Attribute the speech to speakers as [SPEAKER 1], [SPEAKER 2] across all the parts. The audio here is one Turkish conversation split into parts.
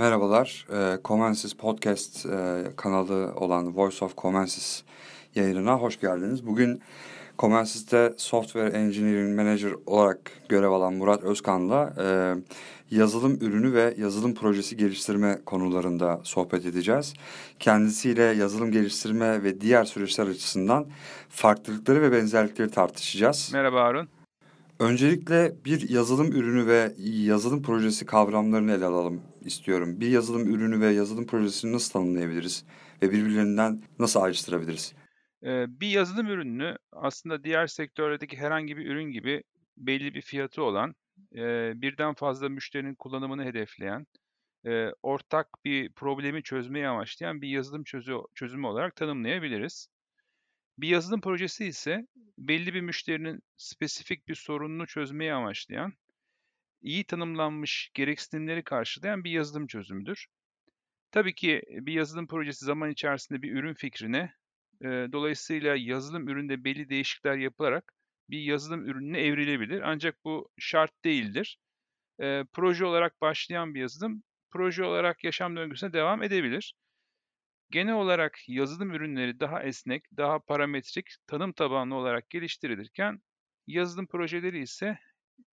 [SPEAKER 1] Merhabalar, e, Comensis Podcast e, kanalı olan Voice of Comensis yayınına hoş geldiniz. Bugün Comensis'te Software Engineering Manager olarak görev alan Murat Özkan'la e, yazılım ürünü ve yazılım projesi geliştirme konularında sohbet edeceğiz. Kendisiyle yazılım geliştirme ve diğer süreçler açısından farklılıkları ve benzerlikleri tartışacağız.
[SPEAKER 2] Merhaba Harun.
[SPEAKER 1] Öncelikle bir yazılım ürünü ve yazılım projesi kavramlarını ele alalım istiyorum. Bir yazılım ürünü ve yazılım projesini nasıl tanımlayabiliriz ve birbirlerinden nasıl ayrıştırabiliriz?
[SPEAKER 2] Ee, bir yazılım ürününü aslında diğer sektörlerdeki herhangi bir ürün gibi belli bir fiyatı olan, e, birden fazla müşterinin kullanımını hedefleyen, e, ortak bir problemi çözmeyi amaçlayan bir yazılım çözü, çözümü olarak tanımlayabiliriz. Bir yazılım projesi ise belli bir müşterinin spesifik bir sorununu çözmeyi amaçlayan, iyi tanımlanmış gereksinimleri karşılayan bir yazılım çözümüdür. Tabii ki bir yazılım projesi zaman içerisinde bir ürün fikrine, e, dolayısıyla yazılım üründe belli değişiklikler yapılarak bir yazılım ürününe evrilebilir. Ancak bu şart değildir. E, proje olarak başlayan bir yazılım, proje olarak yaşam döngüsüne devam edebilir. Genel olarak yazılım ürünleri daha esnek, daha parametrik, tanım tabanlı olarak geliştirilirken yazılım projeleri ise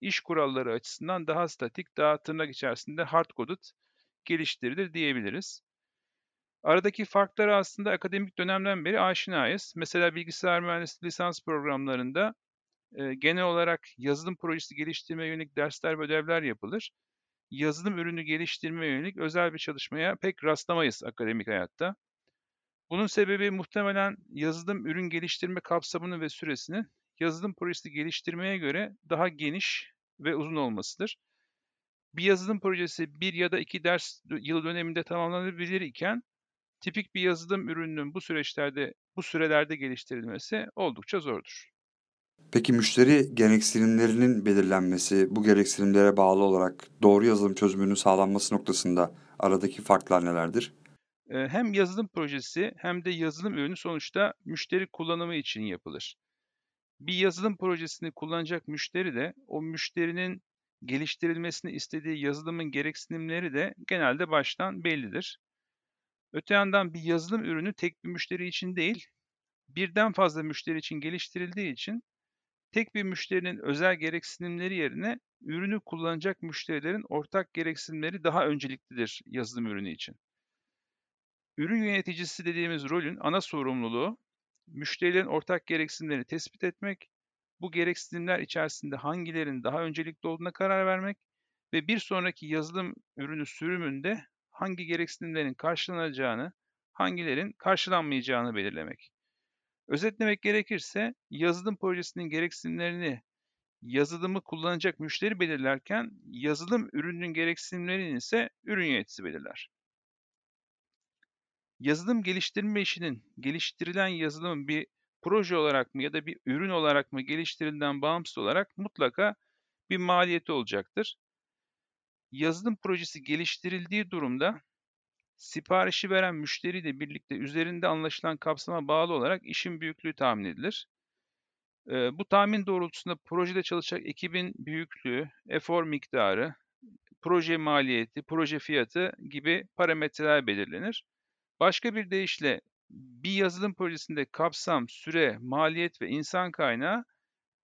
[SPEAKER 2] iş kuralları açısından daha statik, daha tırnak içerisinde hard-coded geliştirilir diyebiliriz. Aradaki farkları aslında akademik dönemden beri aşinayız. Mesela bilgisayar mühendisliği lisans programlarında e, genel olarak yazılım projesi geliştirme yönelik dersler ve ödevler yapılır. Yazılım ürünü geliştirme yönelik özel bir çalışmaya pek rastlamayız akademik hayatta. Bunun sebebi muhtemelen yazılım ürün geliştirme kapsamını ve süresini yazılım projesi geliştirmeye göre daha geniş ve uzun olmasıdır. Bir yazılım projesi bir ya da iki ders yıl döneminde tamamlanabilir iken tipik bir yazılım ürününün bu süreçlerde, bu sürelerde geliştirilmesi oldukça zordur.
[SPEAKER 1] Peki müşteri gereksinimlerinin belirlenmesi, bu gereksinimlere bağlı olarak doğru yazılım çözümünün sağlanması noktasında aradaki farklar nelerdir?
[SPEAKER 2] Hem yazılım projesi hem de yazılım ürünü sonuçta müşteri kullanımı için yapılır. Bir yazılım projesini kullanacak müşteri de o müşterinin geliştirilmesini istediği yazılımın gereksinimleri de genelde baştan bellidir. Öte yandan bir yazılım ürünü tek bir müşteri için değil, birden fazla müşteri için geliştirildiği için tek bir müşterinin özel gereksinimleri yerine ürünü kullanacak müşterilerin ortak gereksinimleri daha önceliklidir yazılım ürünü için. Ürün yöneticisi dediğimiz rolün ana sorumluluğu müşterilerin ortak gereksinimlerini tespit etmek, bu gereksinimler içerisinde hangilerinin daha öncelikli olduğuna karar vermek ve bir sonraki yazılım ürünü sürümünde hangi gereksinimlerin karşılanacağını, hangilerin karşılanmayacağını belirlemek. Özetlemek gerekirse yazılım projesinin gereksinimlerini yazılımı kullanacak müşteri belirlerken yazılım ürünün gereksinimlerini ise ürün yöneticisi belirler. Yazılım geliştirme işinin geliştirilen yazılımın bir proje olarak mı ya da bir ürün olarak mı geliştirildiğinden bağımsız olarak mutlaka bir maliyeti olacaktır. Yazılım projesi geliştirildiği durumda siparişi veren müşteriyle birlikte üzerinde anlaşılan kapsama bağlı olarak işin büyüklüğü tahmin edilir. Bu tahmin doğrultusunda projede çalışacak ekibin büyüklüğü, efor miktarı, proje maliyeti, proje fiyatı gibi parametreler belirlenir. Başka bir deyişle bir yazılım projesinde kapsam, süre, maliyet ve insan kaynağı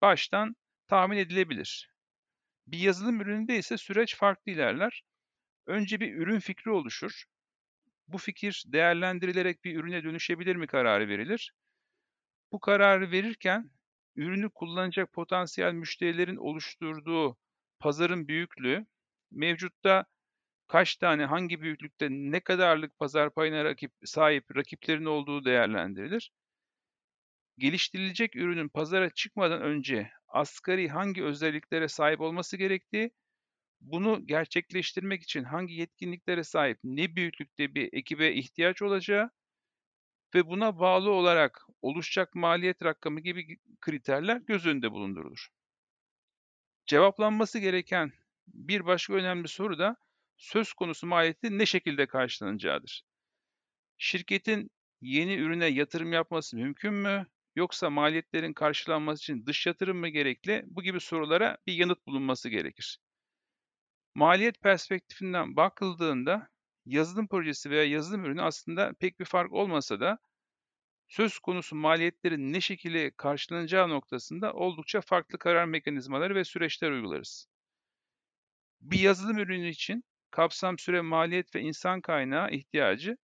[SPEAKER 2] baştan tahmin edilebilir. Bir yazılım ürününde ise süreç farklı ilerler. Önce bir ürün fikri oluşur. Bu fikir değerlendirilerek bir ürüne dönüşebilir mi kararı verilir. Bu kararı verirken ürünü kullanacak potansiyel müşterilerin oluşturduğu pazarın büyüklüğü, mevcutta kaç tane, hangi büyüklükte, ne kadarlık pazar payına rakip, sahip rakiplerin olduğu değerlendirilir. Geliştirilecek ürünün pazara çıkmadan önce asgari hangi özelliklere sahip olması gerektiği, bunu gerçekleştirmek için hangi yetkinliklere sahip, ne büyüklükte bir ekibe ihtiyaç olacağı ve buna bağlı olarak oluşacak maliyet rakamı gibi kriterler göz önünde bulundurulur. Cevaplanması gereken bir başka önemli soru da söz konusu maliyeti ne şekilde karşılanacağıdır. Şirketin yeni ürüne yatırım yapması mümkün mü? Yoksa maliyetlerin karşılanması için dış yatırım mı gerekli? Bu gibi sorulara bir yanıt bulunması gerekir. Maliyet perspektifinden bakıldığında yazılım projesi veya yazılım ürünü aslında pek bir fark olmasa da söz konusu maliyetlerin ne şekilde karşılanacağı noktasında oldukça farklı karar mekanizmaları ve süreçler uygularız. Bir yazılım ürünü için kapsam, süre, maliyet ve insan kaynağı ihtiyacı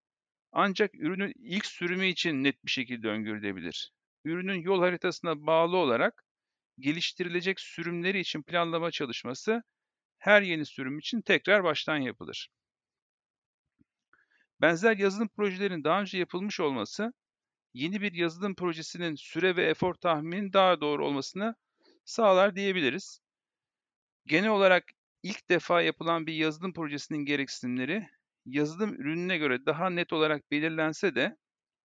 [SPEAKER 2] ancak ürünün ilk sürümü için net bir şekilde öngörülebilir. Ürünün yol haritasına bağlı olarak geliştirilecek sürümleri için planlama çalışması her yeni sürüm için tekrar baştan yapılır. Benzer yazılım projelerinin daha önce yapılmış olması, yeni bir yazılım projesinin süre ve efor tahmininin daha doğru olmasını sağlar diyebiliriz. Genel olarak ilk defa yapılan bir yazılım projesinin gereksinimleri yazılım ürününe göre daha net olarak belirlense de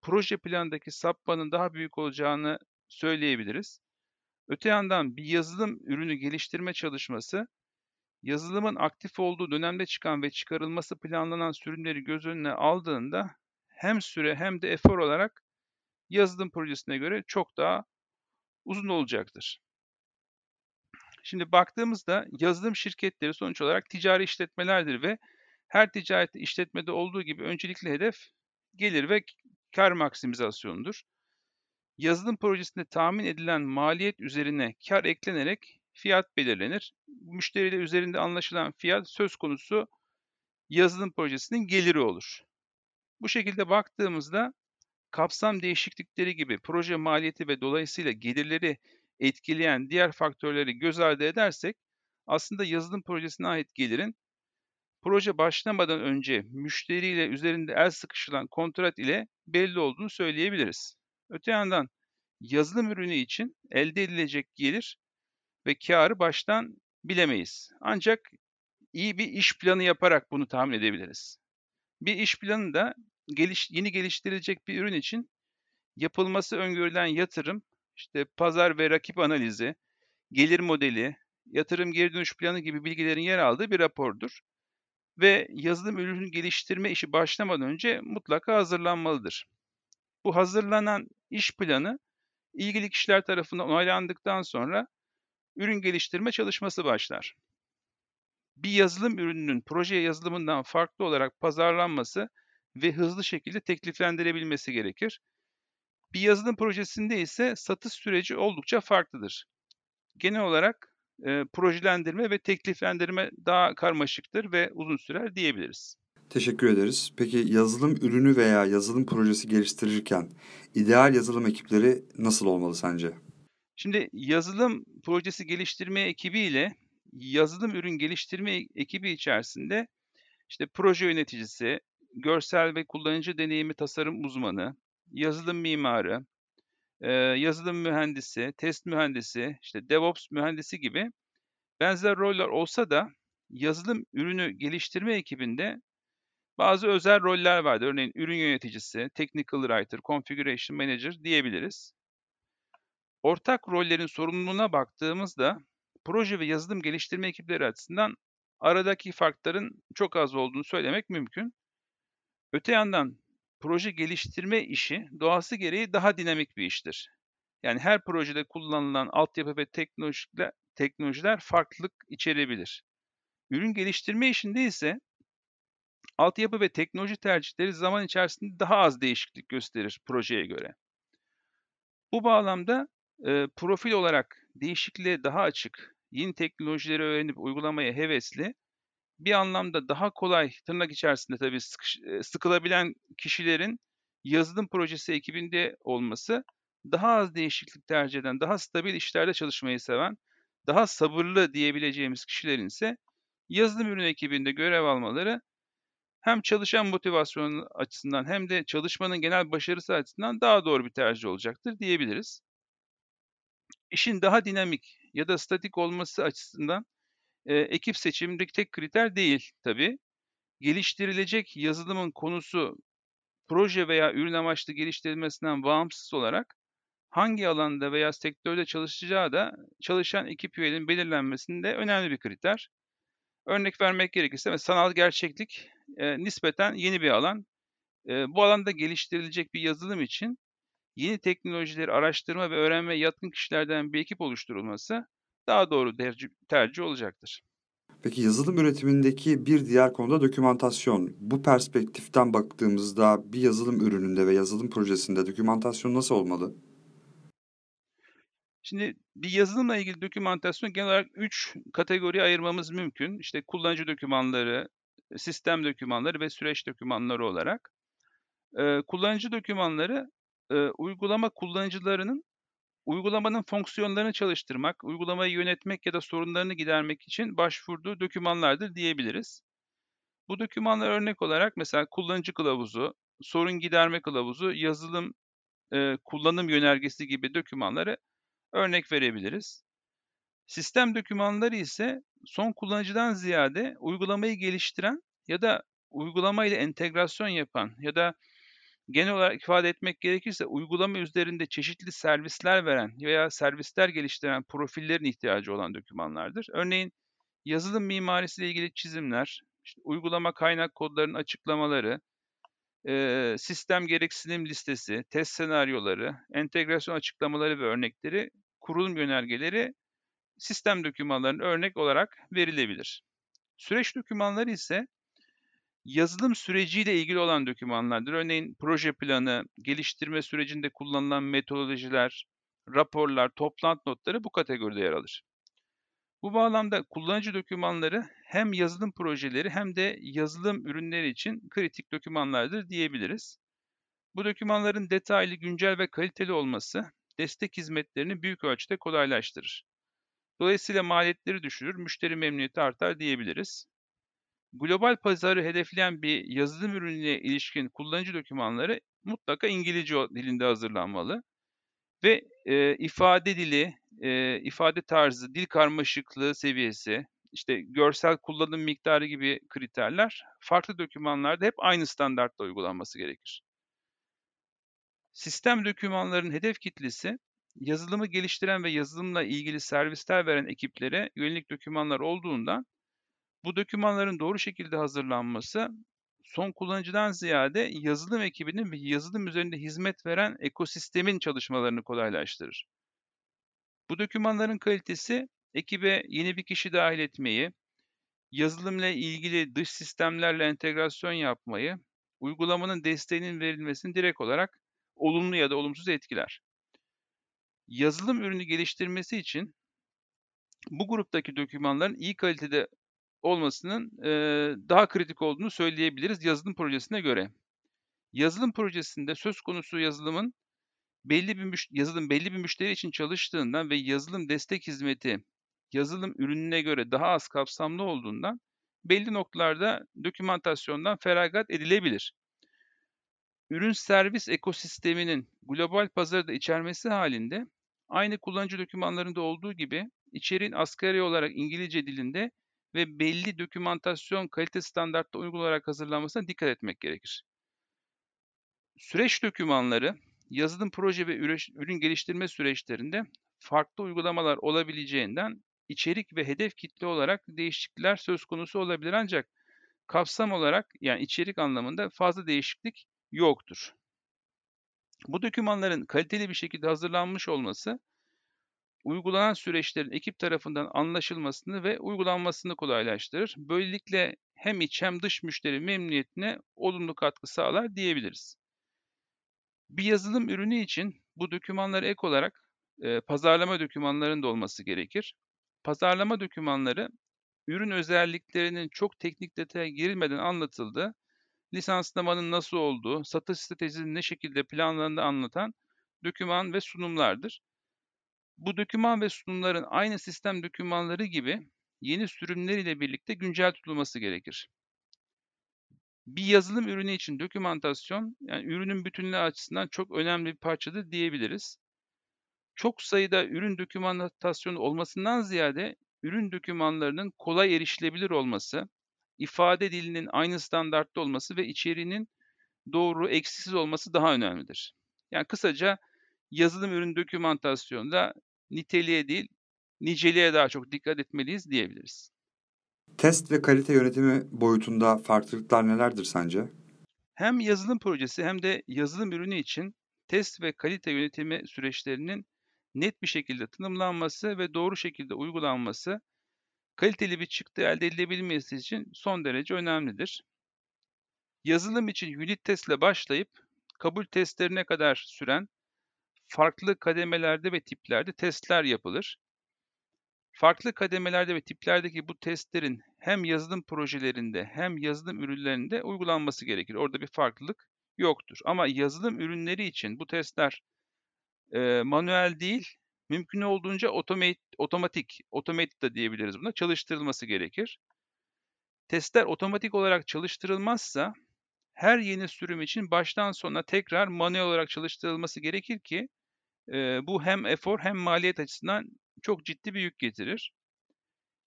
[SPEAKER 2] proje planındaki sapmanın daha büyük olacağını söyleyebiliriz. Öte yandan bir yazılım ürünü geliştirme çalışması yazılımın aktif olduğu dönemde çıkan ve çıkarılması planlanan sürümleri göz önüne aldığında hem süre hem de efor olarak yazılım projesine göre çok daha uzun olacaktır. Şimdi baktığımızda yazılım şirketleri sonuç olarak ticari işletmelerdir ve her ticaret işletmede olduğu gibi öncelikli hedef gelir ve kar maksimizasyonudur. Yazılım projesinde tahmin edilen maliyet üzerine kar eklenerek fiyat belirlenir. Müşteriyle üzerinde anlaşılan fiyat söz konusu yazılım projesinin geliri olur. Bu şekilde baktığımızda kapsam değişiklikleri gibi proje maliyeti ve dolayısıyla gelirleri etkileyen diğer faktörleri göz ardı edersek aslında yazılım projesine ait gelirin proje başlamadan önce müşteriyle üzerinde el sıkışılan kontrat ile belli olduğunu söyleyebiliriz. Öte yandan yazılım ürünü için elde edilecek gelir ve karı baştan bilemeyiz. Ancak iyi bir iş planı yaparak bunu tahmin edebiliriz. Bir iş planı da geliş, yeni geliştirilecek bir ürün için yapılması öngörülen yatırım, işte pazar ve rakip analizi, gelir modeli, yatırım geri dönüş planı gibi bilgilerin yer aldığı bir rapordur. Ve yazılım ürünü geliştirme işi başlamadan önce mutlaka hazırlanmalıdır. Bu hazırlanan iş planı ilgili kişiler tarafından onaylandıktan sonra ürün geliştirme çalışması başlar. Bir yazılım ürününün proje yazılımından farklı olarak pazarlanması ve hızlı şekilde tekliflendirebilmesi gerekir. Bir yazılım projesinde ise satış süreci oldukça farklıdır. Genel olarak e, projelendirme ve tekliflendirme daha karmaşıktır ve uzun sürer diyebiliriz.
[SPEAKER 1] Teşekkür ederiz. Peki yazılım ürünü veya yazılım projesi geliştirirken ideal yazılım ekipleri nasıl olmalı sence?
[SPEAKER 2] Şimdi yazılım projesi geliştirme ekibi ile yazılım ürün geliştirme ekibi içerisinde işte proje yöneticisi, görsel ve kullanıcı deneyimi tasarım uzmanı, yazılım mimarı, yazılım mühendisi, test mühendisi, işte DevOps mühendisi gibi benzer roller olsa da yazılım ürünü geliştirme ekibinde bazı özel roller vardır. Örneğin ürün yöneticisi, technical writer, configuration manager diyebiliriz. Ortak rollerin sorumluluğuna baktığımızda proje ve yazılım geliştirme ekipleri açısından aradaki farkların çok az olduğunu söylemek mümkün. Öte yandan proje geliştirme işi doğası gereği daha dinamik bir iştir. Yani her projede kullanılan altyapı ve teknolojiler, teknolojiler farklılık içerebilir. Ürün geliştirme işinde ise altyapı ve teknoloji tercihleri zaman içerisinde daha az değişiklik gösterir projeye göre. Bu bağlamda e, profil olarak değişikliğe daha açık, yeni teknolojileri öğrenip uygulamaya hevesli, bir anlamda daha kolay, tırnak içerisinde tabii sıkış, sıkılabilen kişilerin yazılım projesi ekibinde olması, daha az değişiklik tercih eden, daha stabil işlerde çalışmayı seven, daha sabırlı diyebileceğimiz kişilerin ise yazılım ürün ekibinde görev almaları hem çalışan motivasyonu açısından hem de çalışmanın genel başarısı açısından daha doğru bir tercih olacaktır diyebiliriz. İşin daha dinamik ya da statik olması açısından e, ekip seçimindeki tek kriter değil tabii. Geliştirilecek yazılımın konusu proje veya ürün amaçlı geliştirilmesinden bağımsız olarak hangi alanda veya sektörde çalışacağı da çalışan ekip üyelerinin belirlenmesinde önemli bir kriter. Örnek vermek gerekirse sanal gerçeklik e, nispeten yeni bir alan. E, bu alanda geliştirilecek bir yazılım için yeni teknolojileri araştırma ve öğrenme yatkın kişilerden bir ekip oluşturulması daha doğru tercih, tercih olacaktır.
[SPEAKER 1] Peki yazılım üretimindeki bir diğer konuda dokümantasyon. Bu perspektiften baktığımızda bir yazılım ürününde ve yazılım projesinde dokümantasyon nasıl olmalı?
[SPEAKER 2] Şimdi bir yazılımla ilgili dokümantasyon genel olarak 3 kategoriye ayırmamız mümkün. İşte kullanıcı dokümanları, sistem dokümanları ve süreç dokümanları olarak. Ee, kullanıcı dokümanları e, uygulama kullanıcılarının uygulamanın fonksiyonlarını çalıştırmak, uygulamayı yönetmek ya da sorunlarını gidermek için başvurduğu dokümanlardır diyebiliriz. Bu dokümanlar örnek olarak mesela kullanıcı kılavuzu, sorun giderme kılavuzu, yazılım e, kullanım yönergesi gibi dokümanları örnek verebiliriz. Sistem dokümanları ise son kullanıcıdan ziyade uygulamayı geliştiren ya da uygulama ile entegrasyon yapan ya da genel olarak ifade etmek gerekirse uygulama üzerinde çeşitli servisler veren veya servisler geliştiren profillerin ihtiyacı olan dokümanlardır. Örneğin yazılım mimarisi ile ilgili çizimler, işte uygulama kaynak kodlarının açıklamaları, sistem gereksinim listesi, test senaryoları, entegrasyon açıklamaları ve örnekleri, kurulum yönergeleri sistem dokümanlarının örnek olarak verilebilir. Süreç dokümanları ise yazılım süreciyle ilgili olan dokümanlardır. Örneğin proje planı, geliştirme sürecinde kullanılan metodolojiler, raporlar, toplantı notları bu kategoride yer alır. Bu bağlamda kullanıcı dokümanları hem yazılım projeleri hem de yazılım ürünleri için kritik dokümanlardır diyebiliriz. Bu dokümanların detaylı, güncel ve kaliteli olması destek hizmetlerini büyük ölçüde kolaylaştırır. Dolayısıyla maliyetleri düşürür, müşteri memnuniyeti artar diyebiliriz. Global pazarı hedefleyen bir yazılım ürününe ilişkin kullanıcı dokümanları mutlaka İngilizce dilinde hazırlanmalı ve e, ifade dili, e, ifade tarzı, dil karmaşıklığı seviyesi, işte görsel kullanım miktarı gibi kriterler farklı dokümanlarda hep aynı standartta uygulanması gerekir. Sistem dokümanlarının hedef kitlesi yazılımı geliştiren ve yazılımla ilgili servisler veren ekiplere yönelik dokümanlar olduğundan bu dokümanların doğru şekilde hazırlanması son kullanıcıdan ziyade yazılım ekibinin ve yazılım üzerinde hizmet veren ekosistemin çalışmalarını kolaylaştırır. Bu dokümanların kalitesi ekibe yeni bir kişi dahil etmeyi, yazılımla ilgili dış sistemlerle entegrasyon yapmayı, uygulamanın desteğinin verilmesini direkt olarak olumlu ya da olumsuz etkiler. Yazılım ürünü geliştirmesi için bu gruptaki dokümanların iyi kalitede olmasının e, daha kritik olduğunu söyleyebiliriz yazılım projesine göre. Yazılım projesinde söz konusu yazılımın belli bir yazılım belli bir müşteri için çalıştığından ve yazılım destek hizmeti yazılım ürününe göre daha az kapsamlı olduğundan belli noktalarda dokümantasyondan feragat edilebilir. Ürün servis ekosisteminin global pazarda içermesi halinde aynı kullanıcı dokümanlarında olduğu gibi içeriğin asgari olarak İngilizce dilinde ve belli dokümantasyon kalite standartlı uygun olarak hazırlanmasına dikkat etmek gerekir. Süreç dokümanları yazılım proje ve ürün geliştirme süreçlerinde farklı uygulamalar olabileceğinden içerik ve hedef kitle olarak değişiklikler söz konusu olabilir ancak kapsam olarak yani içerik anlamında fazla değişiklik yoktur. Bu dokümanların kaliteli bir şekilde hazırlanmış olması uygulanan süreçlerin ekip tarafından anlaşılmasını ve uygulanmasını kolaylaştırır. Böylelikle hem iç hem dış müşteri memnuniyetine olumlu katkı sağlar diyebiliriz. Bir yazılım ürünü için bu dokümanlara ek olarak e, pazarlama dokümanlarının da olması gerekir. Pazarlama dokümanları ürün özelliklerinin çok teknik detaya girilmeden anlatıldığı, lisanslamanın nasıl olduğu, satış stratejisinin ne şekilde planlandığını anlatan doküman ve sunumlardır. Bu doküman ve sunumların aynı sistem dokümanları gibi yeni sürümler ile birlikte güncel tutulması gerekir. Bir yazılım ürünü için dokümantasyon, yani ürünün bütünlüğü açısından çok önemli bir parçadır diyebiliriz. Çok sayıda ürün dokümantasyonu olmasından ziyade ürün dokümanlarının kolay erişilebilir olması, ifade dilinin aynı standartta olması ve içeriğinin doğru, eksiksiz olması daha önemlidir. Yani kısaca yazılım ürün dokümantasyonda niteliğe değil, niceliğe daha çok dikkat etmeliyiz diyebiliriz.
[SPEAKER 1] Test ve kalite yönetimi boyutunda farklılıklar nelerdir sence?
[SPEAKER 2] Hem yazılım projesi hem de yazılım ürünü için test ve kalite yönetimi süreçlerinin net bir şekilde tanımlanması ve doğru şekilde uygulanması kaliteli bir çıktı elde edilebilmesi için son derece önemlidir. Yazılım için unit testle başlayıp kabul testlerine kadar süren farklı kademelerde ve tiplerde testler yapılır. Farklı kademelerde ve tiplerdeki bu testlerin hem yazılım projelerinde hem yazılım ürünlerinde uygulanması gerekir. Orada bir farklılık yoktur. Ama yazılım ürünleri için bu testler e, manuel değil, mümkün olduğunca otomat, otomatik, otomatik da diyebiliriz buna, çalıştırılması gerekir. Testler otomatik olarak çalıştırılmazsa her yeni sürüm için baştan sona tekrar manuel olarak çalıştırılması gerekir ki e, bu hem efor hem maliyet açısından çok ciddi bir yük getirir.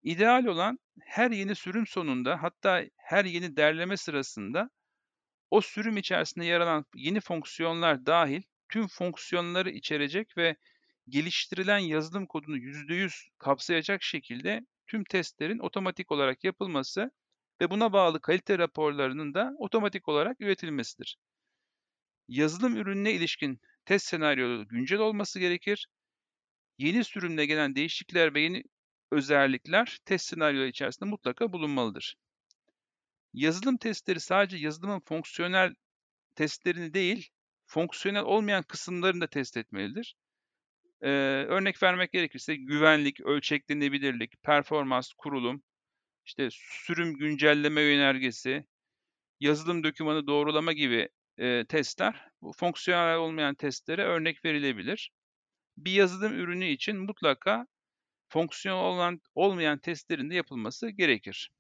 [SPEAKER 2] İdeal olan her yeni sürüm sonunda hatta her yeni derleme sırasında o sürüm içerisinde yer alan yeni fonksiyonlar dahil tüm fonksiyonları içerecek ve geliştirilen yazılım kodunu %100 kapsayacak şekilde tüm testlerin otomatik olarak yapılması ve buna bağlı kalite raporlarının da otomatik olarak üretilmesidir. Yazılım ürününe ilişkin test senaryoları güncel olması gerekir. Yeni sürümle gelen değişiklikler ve yeni özellikler test senaryoları içerisinde mutlaka bulunmalıdır. Yazılım testleri sadece yazılımın fonksiyonel testlerini değil, fonksiyonel olmayan kısımlarını da test etmelidir. Ee, örnek vermek gerekirse güvenlik, ölçeklenebilirlik, performans, kurulum, işte sürüm güncelleme yönergesi, yazılım dokümanı doğrulama gibi e, testler, bu fonksiyonel olmayan testlere örnek verilebilir. Bir yazılım ürünü için mutlaka fonksiyonel olan olmayan testlerin de yapılması gerekir.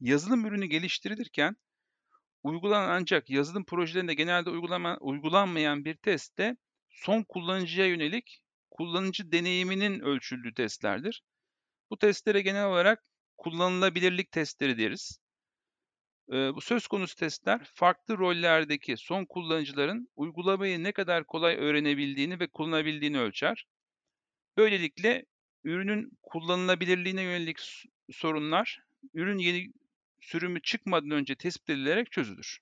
[SPEAKER 2] Yazılım ürünü geliştirilirken uygulanan ancak yazılım projelerinde genelde uygulama, uygulanmayan bir test de son kullanıcıya yönelik kullanıcı deneyiminin ölçüldüğü testlerdir. Bu testlere genel olarak kullanılabilirlik testleri deriz. Bu söz konusu testler farklı rollerdeki son kullanıcıların uygulamayı ne kadar kolay öğrenebildiğini ve kullanabildiğini ölçer. Böylelikle ürünün kullanılabilirliğine yönelik sorunlar ürün yeni sürümü çıkmadan önce tespit edilerek çözülür.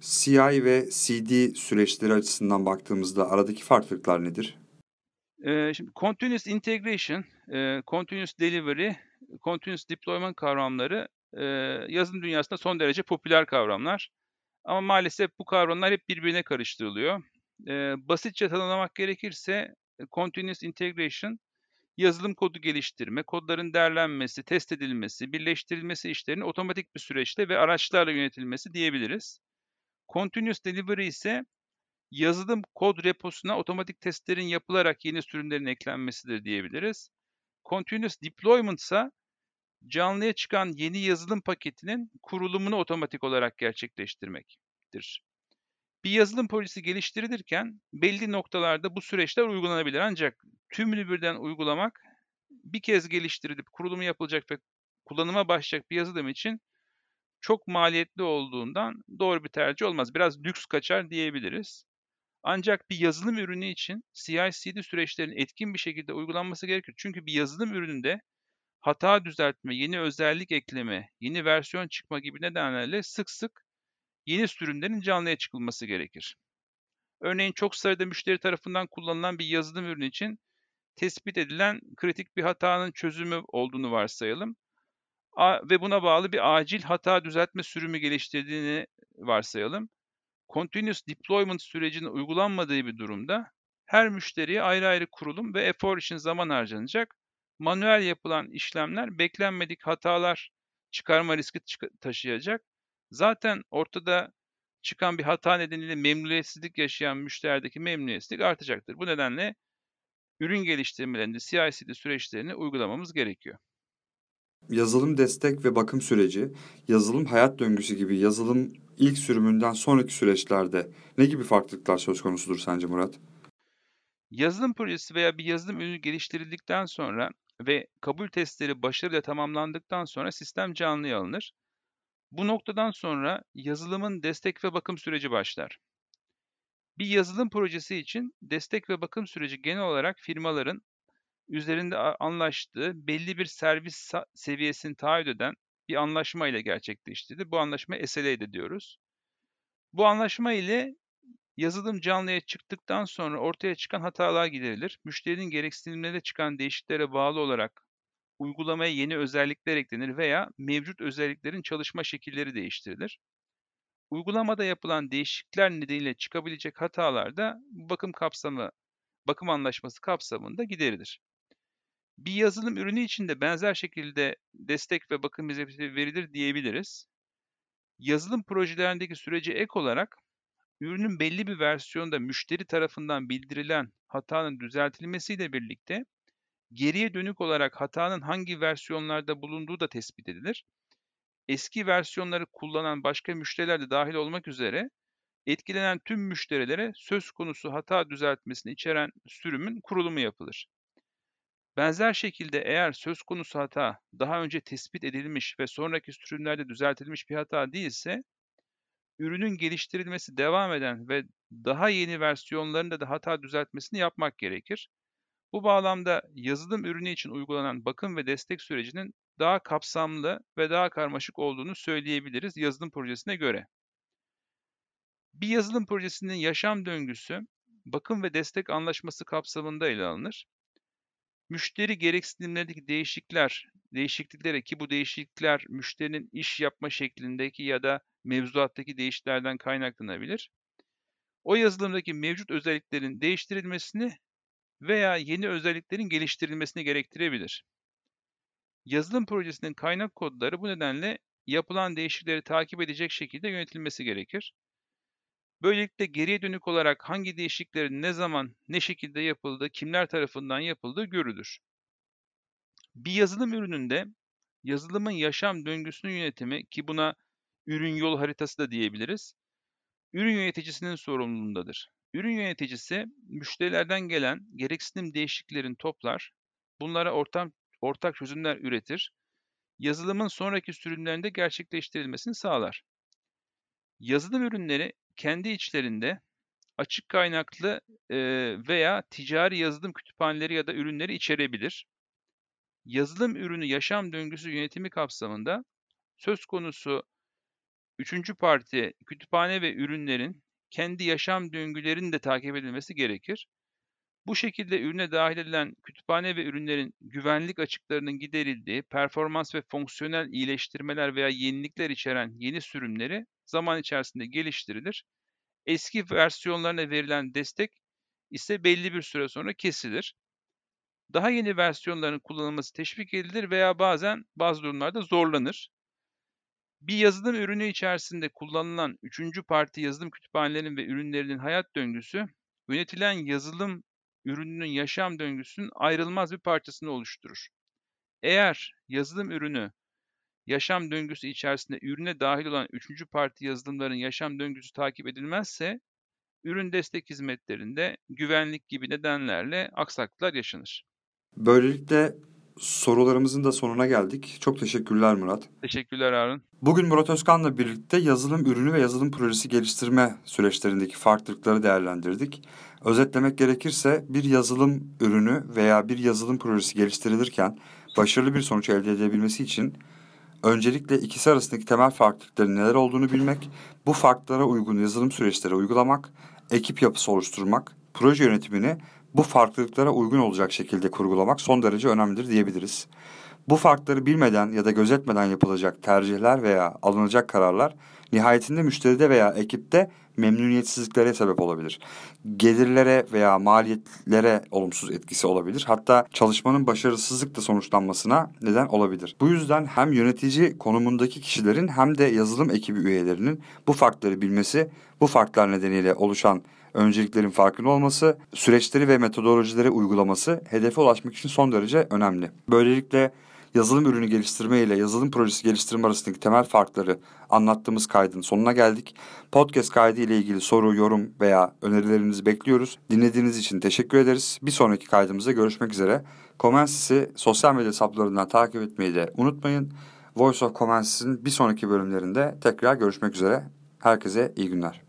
[SPEAKER 1] CI ve CD süreçleri açısından baktığımızda aradaki farklılıklar nedir?
[SPEAKER 2] Ee, şimdi Continuous Integration, e, Continuous Delivery, Continuous Deployment kavramları e, yazılım dünyasında son derece popüler kavramlar. Ama maalesef bu kavramlar hep birbirine karıştırılıyor. E, basitçe tanımlamak gerekirse Continuous Integration yazılım kodu geliştirme, kodların derlenmesi, test edilmesi, birleştirilmesi işlerinin otomatik bir süreçte ve araçlarla yönetilmesi diyebiliriz. Continuous Delivery ise yazılım kod reposuna otomatik testlerin yapılarak yeni sürümlerin eklenmesidir diyebiliriz. Continuous Deployment ise canlıya çıkan yeni yazılım paketinin kurulumunu otomatik olarak gerçekleştirmektir. Bir yazılım projesi geliştirilirken belli noktalarda bu süreçler uygulanabilir ancak tümünü birden uygulamak bir kez geliştirilip kurulumu yapılacak ve kullanıma başlayacak bir yazılım için çok maliyetli olduğundan doğru bir tercih olmaz. Biraz lüks kaçar diyebiliriz. Ancak bir yazılım ürünü için CI/CD süreçlerinin etkin bir şekilde uygulanması gerekir. Çünkü bir yazılım ürününde hata düzeltme, yeni özellik ekleme, yeni versiyon çıkma gibi nedenlerle sık sık yeni sürümlerin canlıya çıkılması gerekir. Örneğin çok sayıda müşteri tarafından kullanılan bir yazılım ürünü için tespit edilen kritik bir hatanın çözümü olduğunu varsayalım. ve buna bağlı bir acil hata düzeltme sürümü geliştirdiğini varsayalım. Continuous deployment sürecinin uygulanmadığı bir durumda her müşteriye ayrı ayrı kurulum ve efor için zaman harcanacak. Manuel yapılan işlemler beklenmedik hatalar çıkarma riski taşıyacak. Zaten ortada çıkan bir hata nedeniyle memnuniyetsizlik yaşayan müşterideki memnuniyetsizlik artacaktır. Bu nedenle ürün geliştirmelerinde CI/CD süreçlerini uygulamamız gerekiyor.
[SPEAKER 1] Yazılım destek ve bakım süreci, yazılım hayat döngüsü gibi yazılım ilk sürümünden sonraki süreçlerde ne gibi farklılıklar söz konusudur sence Murat?
[SPEAKER 2] Yazılım projesi veya bir yazılım ürünü geliştirildikten sonra ve kabul testleri başarıyla tamamlandıktan sonra sistem canlıya alınır. Bu noktadan sonra yazılımın destek ve bakım süreci başlar. Bir yazılım projesi için destek ve bakım süreci genel olarak firmaların üzerinde anlaştığı belli bir servis seviyesini taahhüt eden bir anlaşma ile gerçekleştirilir. Bu anlaşma SLA diyoruz. Bu anlaşma ile yazılım canlıya çıktıktan sonra ortaya çıkan hatalar giderilir. Müşterinin gereksinimlerinde çıkan değişikliklere bağlı olarak uygulamaya yeni özellikler eklenir veya mevcut özelliklerin çalışma şekilleri değiştirilir. Uygulamada yapılan değişiklikler nedeniyle çıkabilecek hatalar da bakım kapsamı, bakım anlaşması kapsamında giderilir. Bir yazılım ürünü için de benzer şekilde destek ve bakım hizmeti verilir diyebiliriz. Yazılım projelerindeki sürece ek olarak ürünün belli bir versiyonda müşteri tarafından bildirilen hatanın düzeltilmesiyle birlikte geriye dönük olarak hatanın hangi versiyonlarda bulunduğu da tespit edilir. Eski versiyonları kullanan başka müşteriler de dahil olmak üzere etkilenen tüm müşterilere söz konusu hata düzeltmesini içeren sürümün kurulumu yapılır. Benzer şekilde eğer söz konusu hata daha önce tespit edilmiş ve sonraki sürümlerde düzeltilmiş bir hata değilse, ürünün geliştirilmesi devam eden ve daha yeni versiyonlarında da hata düzeltmesini yapmak gerekir. Bu bağlamda yazılım ürünü için uygulanan bakım ve destek sürecinin daha kapsamlı ve daha karmaşık olduğunu söyleyebiliriz yazılım projesine göre. Bir yazılım projesinin yaşam döngüsü bakım ve destek anlaşması kapsamında ele alınır. Müşteri gereksinimlerindeki değişiklikler, değişikliklere ki bu değişiklikler müşterinin iş yapma şeklindeki ya da mevzuattaki değişikliklerden kaynaklanabilir. O yazılımdaki mevcut özelliklerin değiştirilmesini veya yeni özelliklerin geliştirilmesini gerektirebilir. Yazılım projesinin kaynak kodları bu nedenle yapılan değişiklikleri takip edecek şekilde yönetilmesi gerekir. Böylelikle geriye dönük olarak hangi değişikliklerin ne zaman, ne şekilde yapıldığı, kimler tarafından yapıldığı görülür. Bir yazılım ürününde yazılımın yaşam döngüsünün yönetimi ki buna ürün yol haritası da diyebiliriz. Ürün yöneticisinin sorumluluğundadır. Ürün yöneticisi müşterilerden gelen gereksinim değişikliklerini toplar, bunlara ortam, ortak çözümler üretir, yazılımın sonraki sürümlerinde gerçekleştirilmesini sağlar. Yazılım ürünleri kendi içlerinde açık kaynaklı veya ticari yazılım kütüphaneleri ya da ürünleri içerebilir. Yazılım ürünü yaşam döngüsü yönetimi kapsamında söz konusu üçüncü parti kütüphane ve ürünlerin kendi yaşam döngülerinin de takip edilmesi gerekir. Bu şekilde ürüne dahil edilen kütüphane ve ürünlerin güvenlik açıklarının giderildiği, performans ve fonksiyonel iyileştirmeler veya yenilikler içeren yeni sürümleri zaman içerisinde geliştirilir. Eski versiyonlarına verilen destek ise belli bir süre sonra kesilir. Daha yeni versiyonların kullanılması teşvik edilir veya bazen bazı durumlarda zorlanır. Bir yazılım ürünü içerisinde kullanılan üçüncü parti yazılım kütüphanelerinin ve ürünlerinin hayat döngüsü, yönetilen yazılım ürününün yaşam döngüsünün ayrılmaz bir parçasını oluşturur. Eğer yazılım ürünü yaşam döngüsü içerisinde ürüne dahil olan üçüncü parti yazılımların yaşam döngüsü takip edilmezse, ürün destek hizmetlerinde güvenlik gibi nedenlerle aksaklıklar yaşanır.
[SPEAKER 1] Böylelikle sorularımızın da sonuna geldik. Çok teşekkürler Murat.
[SPEAKER 2] Teşekkürler Harun.
[SPEAKER 1] Bugün Murat Özkan'la birlikte yazılım ürünü ve yazılım projesi geliştirme süreçlerindeki farklılıkları değerlendirdik. Özetlemek gerekirse bir yazılım ürünü veya bir yazılım projesi geliştirilirken başarılı bir sonuç elde edebilmesi için öncelikle ikisi arasındaki temel farklılıkların neler olduğunu bilmek, bu farklara uygun yazılım süreçleri uygulamak, ekip yapısı oluşturmak, proje yönetimini bu farklılıklara uygun olacak şekilde kurgulamak son derece önemlidir diyebiliriz. Bu farkları bilmeden ya da gözetmeden yapılacak tercihler veya alınacak kararlar nihayetinde müşteride veya ekipte memnuniyetsizliklere sebep olabilir. Gelirlere veya maliyetlere olumsuz etkisi olabilir. Hatta çalışmanın başarısızlıkla sonuçlanmasına neden olabilir. Bu yüzden hem yönetici konumundaki kişilerin hem de yazılım ekibi üyelerinin bu farkları bilmesi, bu farklar nedeniyle oluşan önceliklerin farkında olması, süreçleri ve metodolojileri uygulaması hedefe ulaşmak için son derece önemli. Böylelikle yazılım ürünü geliştirme ile yazılım projesi geliştirme arasındaki temel farkları anlattığımız kaydın sonuna geldik. Podcast kaydı ile ilgili soru, yorum veya önerilerinizi bekliyoruz. Dinlediğiniz için teşekkür ederiz. Bir sonraki kaydımızda görüşmek üzere. Comensis'i sosyal medya hesaplarından takip etmeyi de unutmayın. Voice of Comensis'in bir sonraki bölümlerinde tekrar görüşmek üzere. Herkese iyi günler.